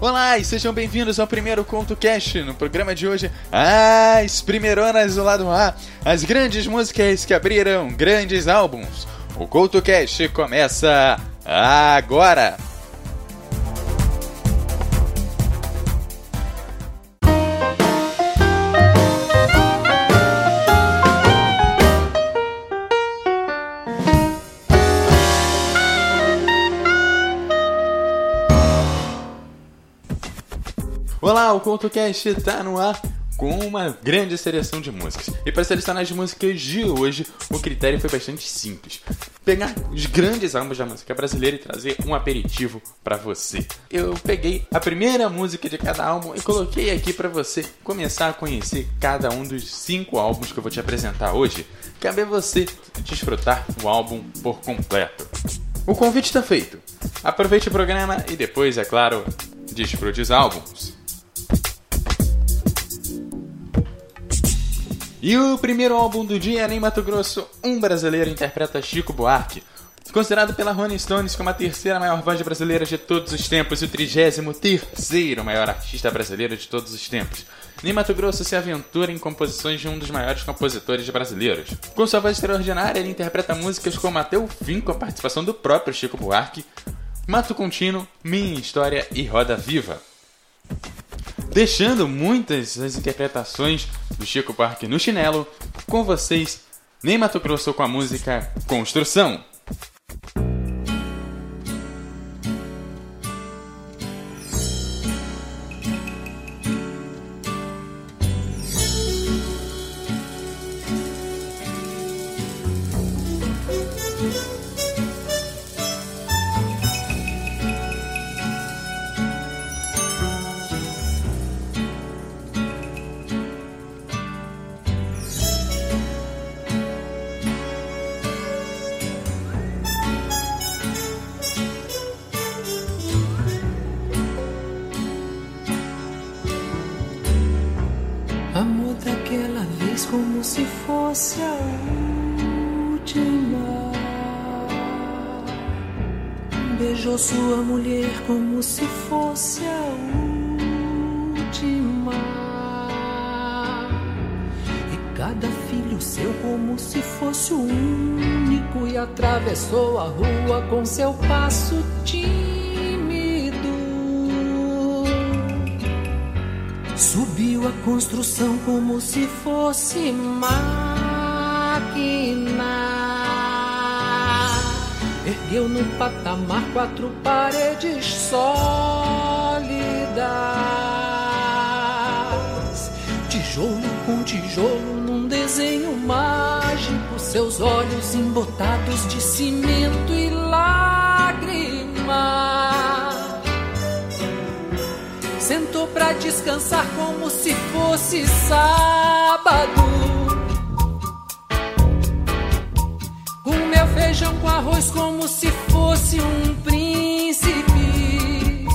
Olá e sejam bem-vindos ao primeiro Conto Cast. No programa de hoje, as primeironas do lado A, as grandes músicas que abriram grandes álbuns. O Conto Cast começa agora! Olá, o CoutoCast está no ar com uma grande seleção de músicas. E para selecionar as músicas de hoje, o critério foi bastante simples: pegar os grandes álbuns da música brasileira e trazer um aperitivo para você. Eu peguei a primeira música de cada álbum e coloquei aqui para você começar a conhecer cada um dos cinco álbuns que eu vou te apresentar hoje. Cabe a você desfrutar o álbum por completo. O convite está feito. Aproveite o programa e depois, é claro, desfrute os álbuns. E o primeiro álbum do dia é em Mato Grosso, um brasileiro interpreta Chico Buarque. Considerado pela Rolling Stones como a terceira maior voz brasileira de todos os tempos e o trigésimo terceiro maior artista brasileiro de todos os tempos. Ney Mato Grosso se aventura em composições de um dos maiores compositores brasileiros. Com sua voz extraordinária, ele interpreta músicas como Até o Fim, com a participação do próprio Chico Buarque, Mato Contínuo, Minha História e Roda Viva deixando muitas das interpretações do Chico Buarque no chinelo, com vocês, Ney Mato Grosso com a música Construção. Beijou sua mulher como se fosse a última. E cada filho seu como se fosse o único. E atravessou a rua com seu passo tímido. Subiu a construção como se fosse máquina. Ergueu no patamar quatro paredes sólidas. Tijolo com tijolo num desenho mágico. Seus olhos embotados de cimento e lágrimas sentou pra descansar como se fosse sábado. Feijão com arroz como se fosse um príncipe.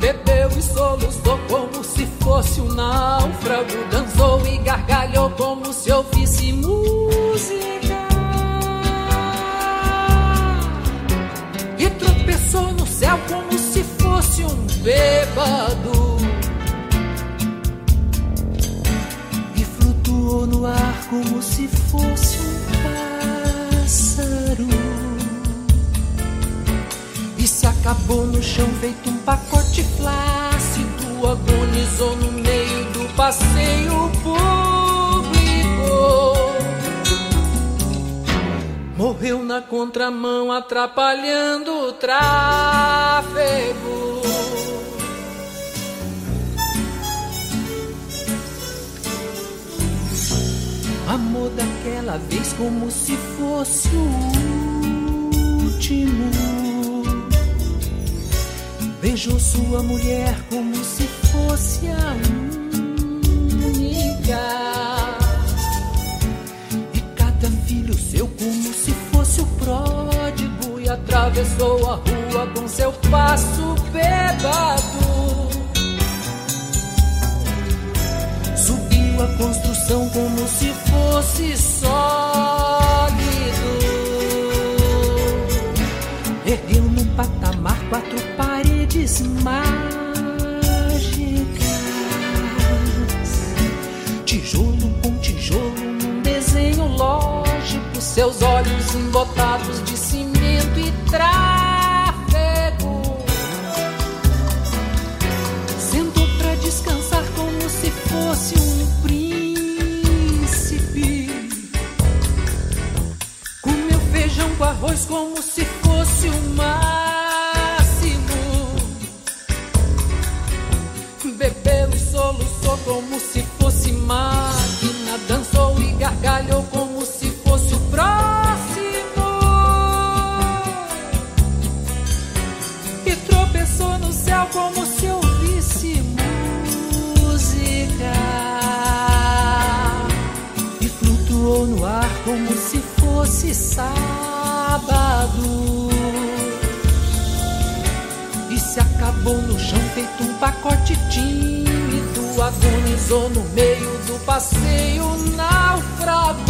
Bebeu e soluçou como se fosse um náufrago. Dançou e gargalhou como se ouvisse música. E tropeçou no céu como se fosse um bêbado e flutuou no ar como se fosse um e se acabou no chão feito um pacote flácido agonizou no meio do passeio público Morreu na contramão, atrapalhando o tráfego. Amor daquela vez como se fosse o último. Beijou sua mulher como se fosse a única. E cada filho seu como se fosse o pródigo. E atravessou a rua com seu passo bêbado. Seus olhos embotados de cimento e tráfego. Sentou pra descansar como se fosse um príncipe. Comeu feijão com arroz como se Agonizou no meio do passeio náufrago.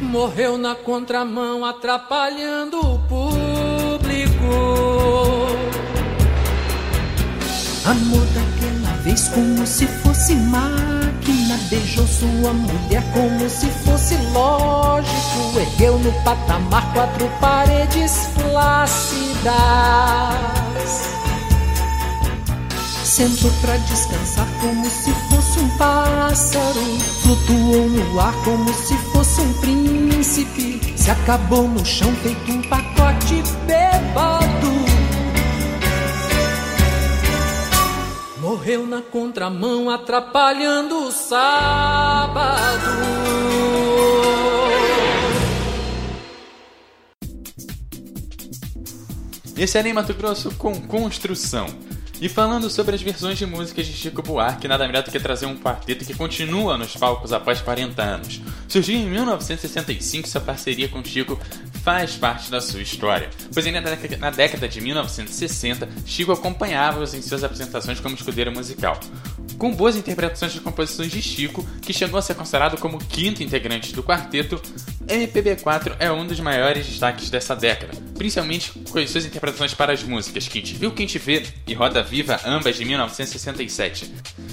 Morreu na contramão, atrapalhando o público. Amor daquela vez como se fosse máquina. Beijou sua mulher como se fosse lógico. Ergueu no patamar quatro paredes flácidas. Sentou pra descansar como se fosse um pássaro. Flutuou no ar como se fosse um príncipe. Se acabou no chão feito um pacote bêbado. Morreu na contramão, atrapalhando o sábado. Esse é Mato Grosso com construção. E falando sobre as versões de músicas de Chico Buarque, nada melhor do que trazer um quarteto que continua nos palcos após 40 anos. Surgiu em 1965, sua parceria com Chico faz parte da sua história, pois ainda na década- de 1960, Chico acompanhava-os em suas apresentações como escudeiro musical. Com boas interpretações de composições de Chico, que chegou a ser considerado como o quinto integrante do quarteto, MPB4 é um dos maiores destaques dessa década, principalmente com as suas interpretações para as músicas Te Viu, Quem Te Vê e Roda Viva, ambas de 1967.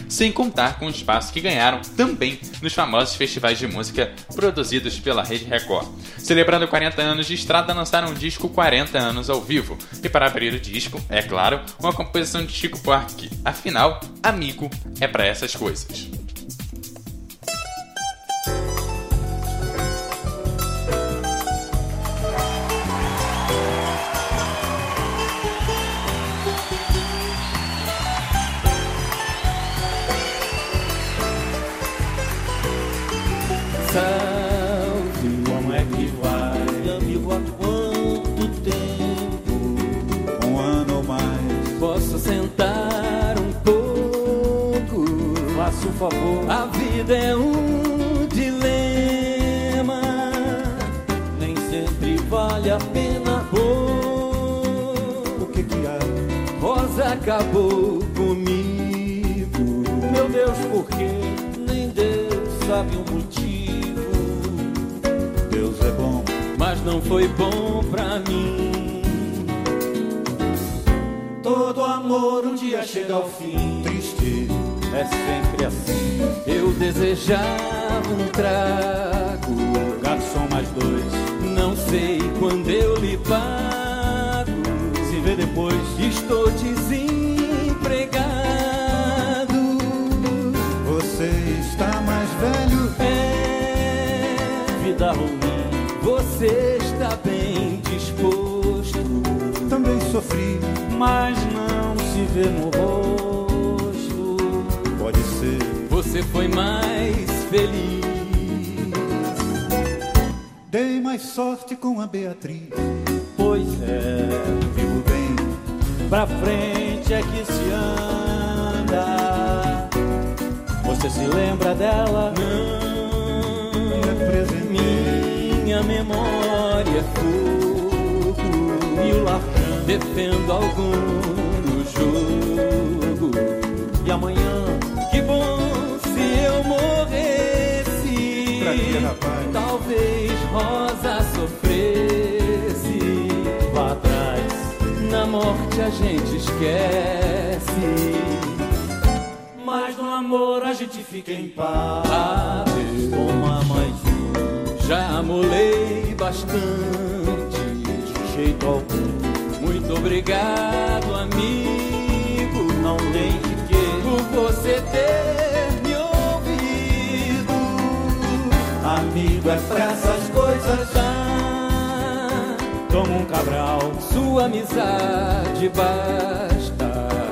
Sem contar com o espaço que ganharam também nos famosos festivais de música produzidos pela Rede Record. Celebrando 40 anos de estrada, lançaram o disco 40 anos ao vivo. E para abrir o disco, é claro, uma composição de Chico Buarque. Afinal, amigo é para essas coisas. Salve, como é que vai? Amigo, há quanto tempo? um ano ou mais. Posso sentar um pouco? Faça o favor, A vida é um dilema. Nem sempre vale a pena o que que há? Rosa acabou Mas não foi bom pra mim. todo amor um dia chega ao fim. Triste, é sempre assim. Eu desejava um trago. Garçom mais dois, Não sei quando eu lhe pago. se vê depois. Estou desempregado. Mas não se vê no rosto. Pode ser, Você foi mais feliz. dei mais sorte com a Beatriz. Pois é, Vivo bem, pra frente é que se anda. Você se lembra dela? Não, Me apresentei. minha memória é defendo algum no jogo. E amanhã, que bom se eu morresse. Talvez Rosa sofresse. Vá atrás a gente esquece. Mas no amor a gente fica em paz. Adeus. Toma mais um. Já amolei bastante. De jeito algum. Muito obrigado, amigo. Não tem de quê. Por você ter me ouvido. Amigo é pra essas coisas. Ah, Toma um cabral. sua amizade basta.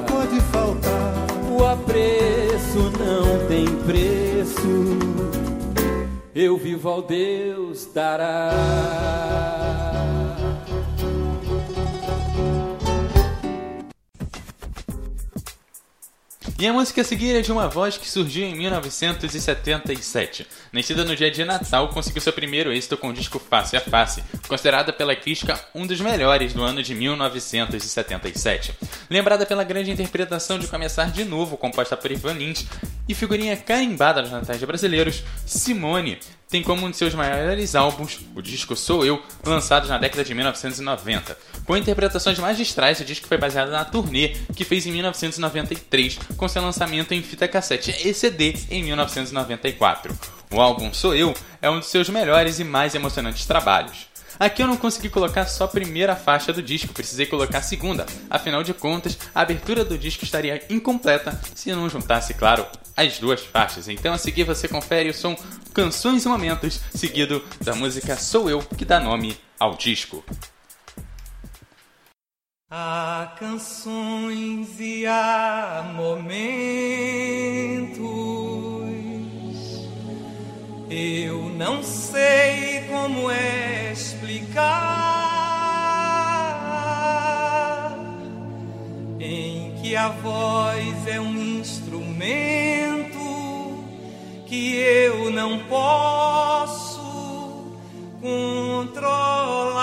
Pode faltar. O apreço não tem preço. Eu vivo ao Deus dará. E a música a seguir é de uma voz que surgiu em 1977. Nascida no dia de Natal, conseguiu seu primeiro êxito com o disco Face a Face, considerada pela crítica um dos melhores do ano de 1977. Lembrada pela grande interpretação de Começar de Novo, composta por Ivan Lins, e figurinha carimbada nos natais brasileiros, Simone tem como um de seus maiores álbuns, o disco Sou Eu, lançado na década de 1990. Com interpretações magistrais, o disco foi baseado na turnê que fez em 1993, com seu lançamento em fita cassete e CD em 1994. O álbum Sou Eu é um dos seus melhores e mais emocionantes trabalhos. Aqui eu não consegui colocar só a primeira faixa do disco, precisei colocar a segunda. Afinal de contas, a abertura do disco estaria incompleta se não juntasse, claro, as duas faixas. Então a seguir você confere o som Canções e Momentos, seguido da música Sou Eu, que dá nome ao disco. Há canções e há momentos. Eu não sei como explicar em que a voz é um instrumento que eu não posso controlar.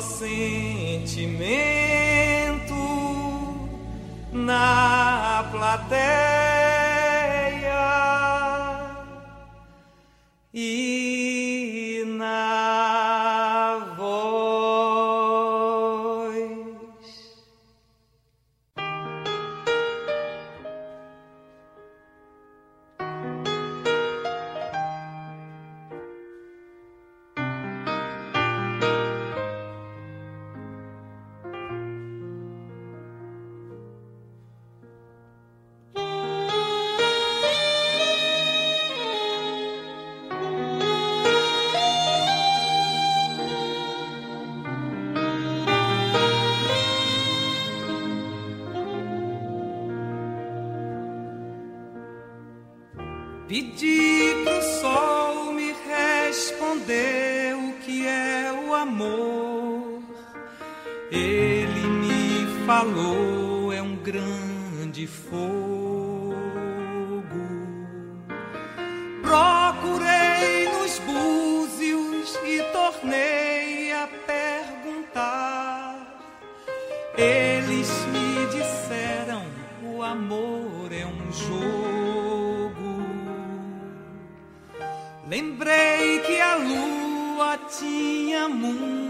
Sentimento na plateia Pedi pro sol me responder o que é o amor. Ele me falou, é um grande fogo. Procurei nos búzios e tornei a perguntar. Eles me disseram: o amor é um jogo. away.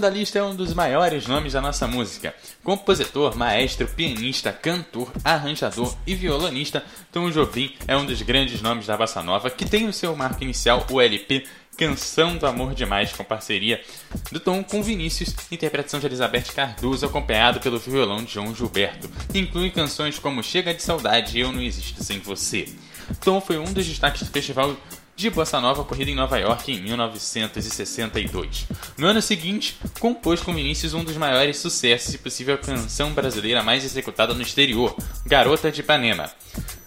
da lista é um dos maiores nomes da nossa música. Compositor, maestro, pianista, cantor, arranjador e violonista, Tom Jobim é um dos grandes nomes da bossa nova que tem o seu marco inicial o LP Canção do Amor Demais, com parceria do Tom com Vinícius, interpretação de Elizabeth Cardoso, acompanhado pelo violão de João Gilberto. Inclui canções como Chega de Saudade e Eu Não Existo Sem Você. Tom foi um dos destaques do festival de Bossa Nova ocorrida em Nova York em 1962. No ano seguinte, compôs com Vinícius um dos maiores sucessos e possível canção brasileira mais executada no exterior, Garota de Ipanema.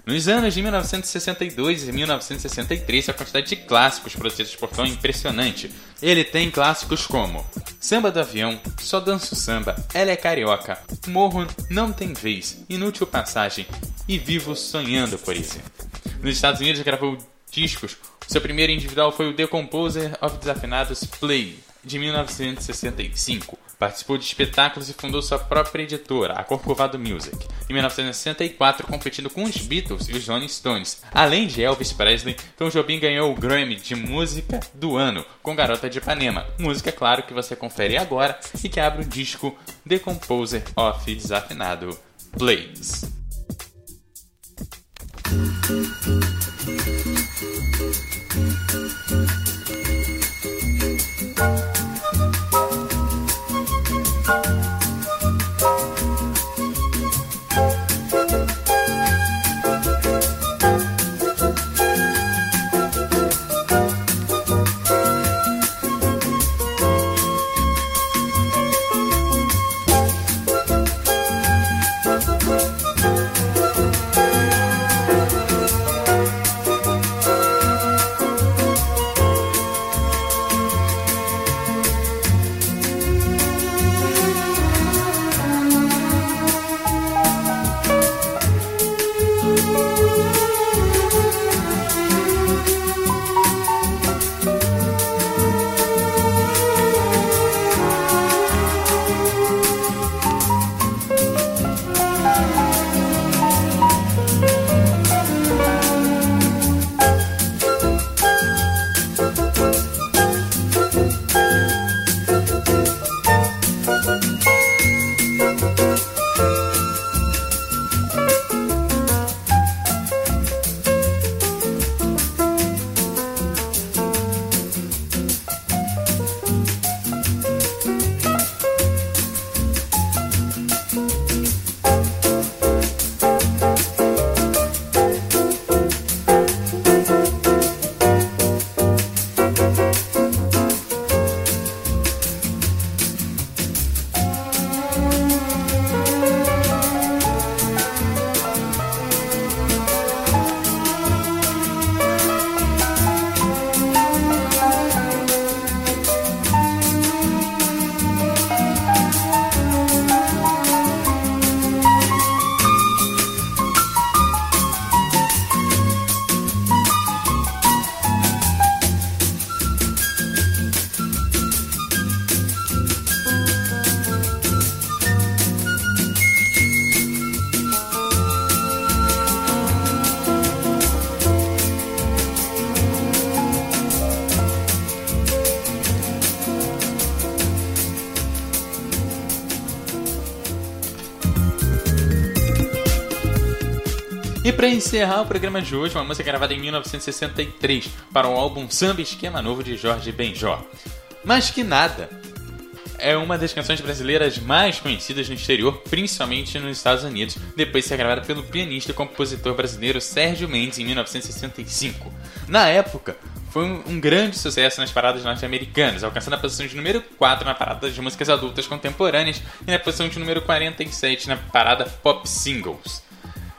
Nos anos de 1962 e 1963, a quantidade de clássicos produzidos por Tom é impressionante. Ele tem clássicos como Samba do Avião, Só Danço Samba, Ela é Carioca, Morro Não Tem Vez, Inútil Passagem e Vivo Sonhando, por exemplo. Nos Estados Unidos, gravou discos seu primeiro individual foi o The Composer of Desafinados Play, de 1965. Participou de espetáculos e fundou sua própria editora, a Corcovado Music, em 1964, competindo com os Beatles e os Rolling Stones. Além de Elvis Presley, Tom Jobim ganhou o Grammy de Música do Ano com Garota de Ipanema, música, claro, que você confere agora e que abre o disco The Composer of Desafinado Plays. Para encerrar o programa de hoje, uma música gravada em 1963 para o álbum Samba Esquema Novo de Jorge Benjó. Mais que nada, é uma das canções brasileiras mais conhecidas no exterior, principalmente nos Estados Unidos, depois de ser gravada pelo pianista e compositor brasileiro Sérgio Mendes em 1965. Na época, foi um, grande sucesso nas paradas norte-americanas, alcançando a posição de número 4 na parada de músicas adultas contemporâneas e na posição de número 47 na parada Pop Singles.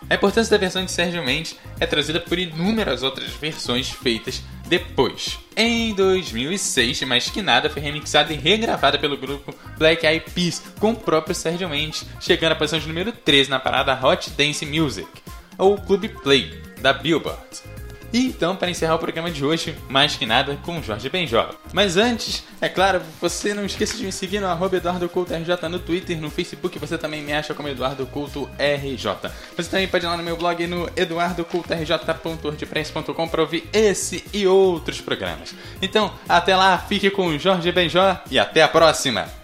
A importância da versão de Sérgio Mendes é trazida por inúmeras outras versões feitas depois. Em 2006, Mais Que Nada foi remixada e regravada pelo grupo Black Eyed Peas com o próprio Sérgio Mendes, chegando à posição de número 13 na parada Hot Dance Music, ou Club Play, da Billboard. E então, para encerrar o programa de hoje, mais que nada, com Jorge Benjó. Mas antes, é claro, você não esqueça de me seguir no arroba EduardoCultoRJ no Twitter, no Facebook, você também me acha como EduardoCultoRJ. Você também pode ir lá no meu blog no eduardocultorj.wordpress.com para ouvir esse e outros programas. Então, até lá, fique com o Jorge Benjó e até a próxima!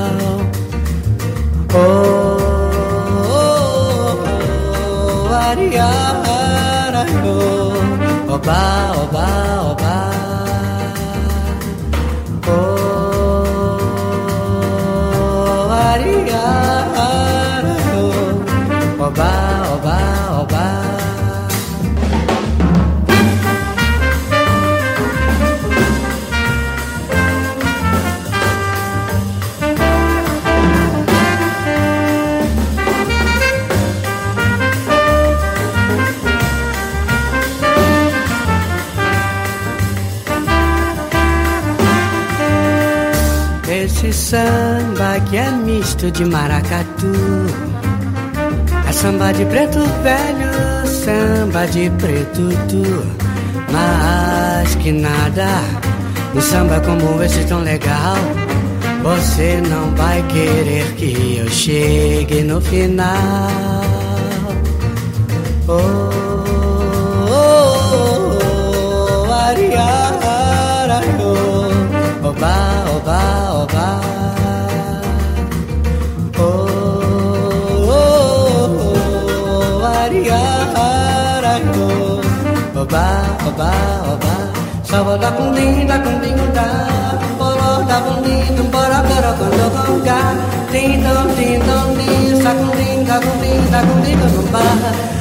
Oh, oh, samba que é misto de maracatu. É samba de preto velho, samba de preto tu. Mas que nada, um samba como esse tão legal. Você não vai querer que eu chegue no final. Oh, oba, oba, oba. Sawa da kung ding da ding da, boro da kung ding dum bora bora kung do kung ga, ding ding, sa ding da ding da ding dum ba.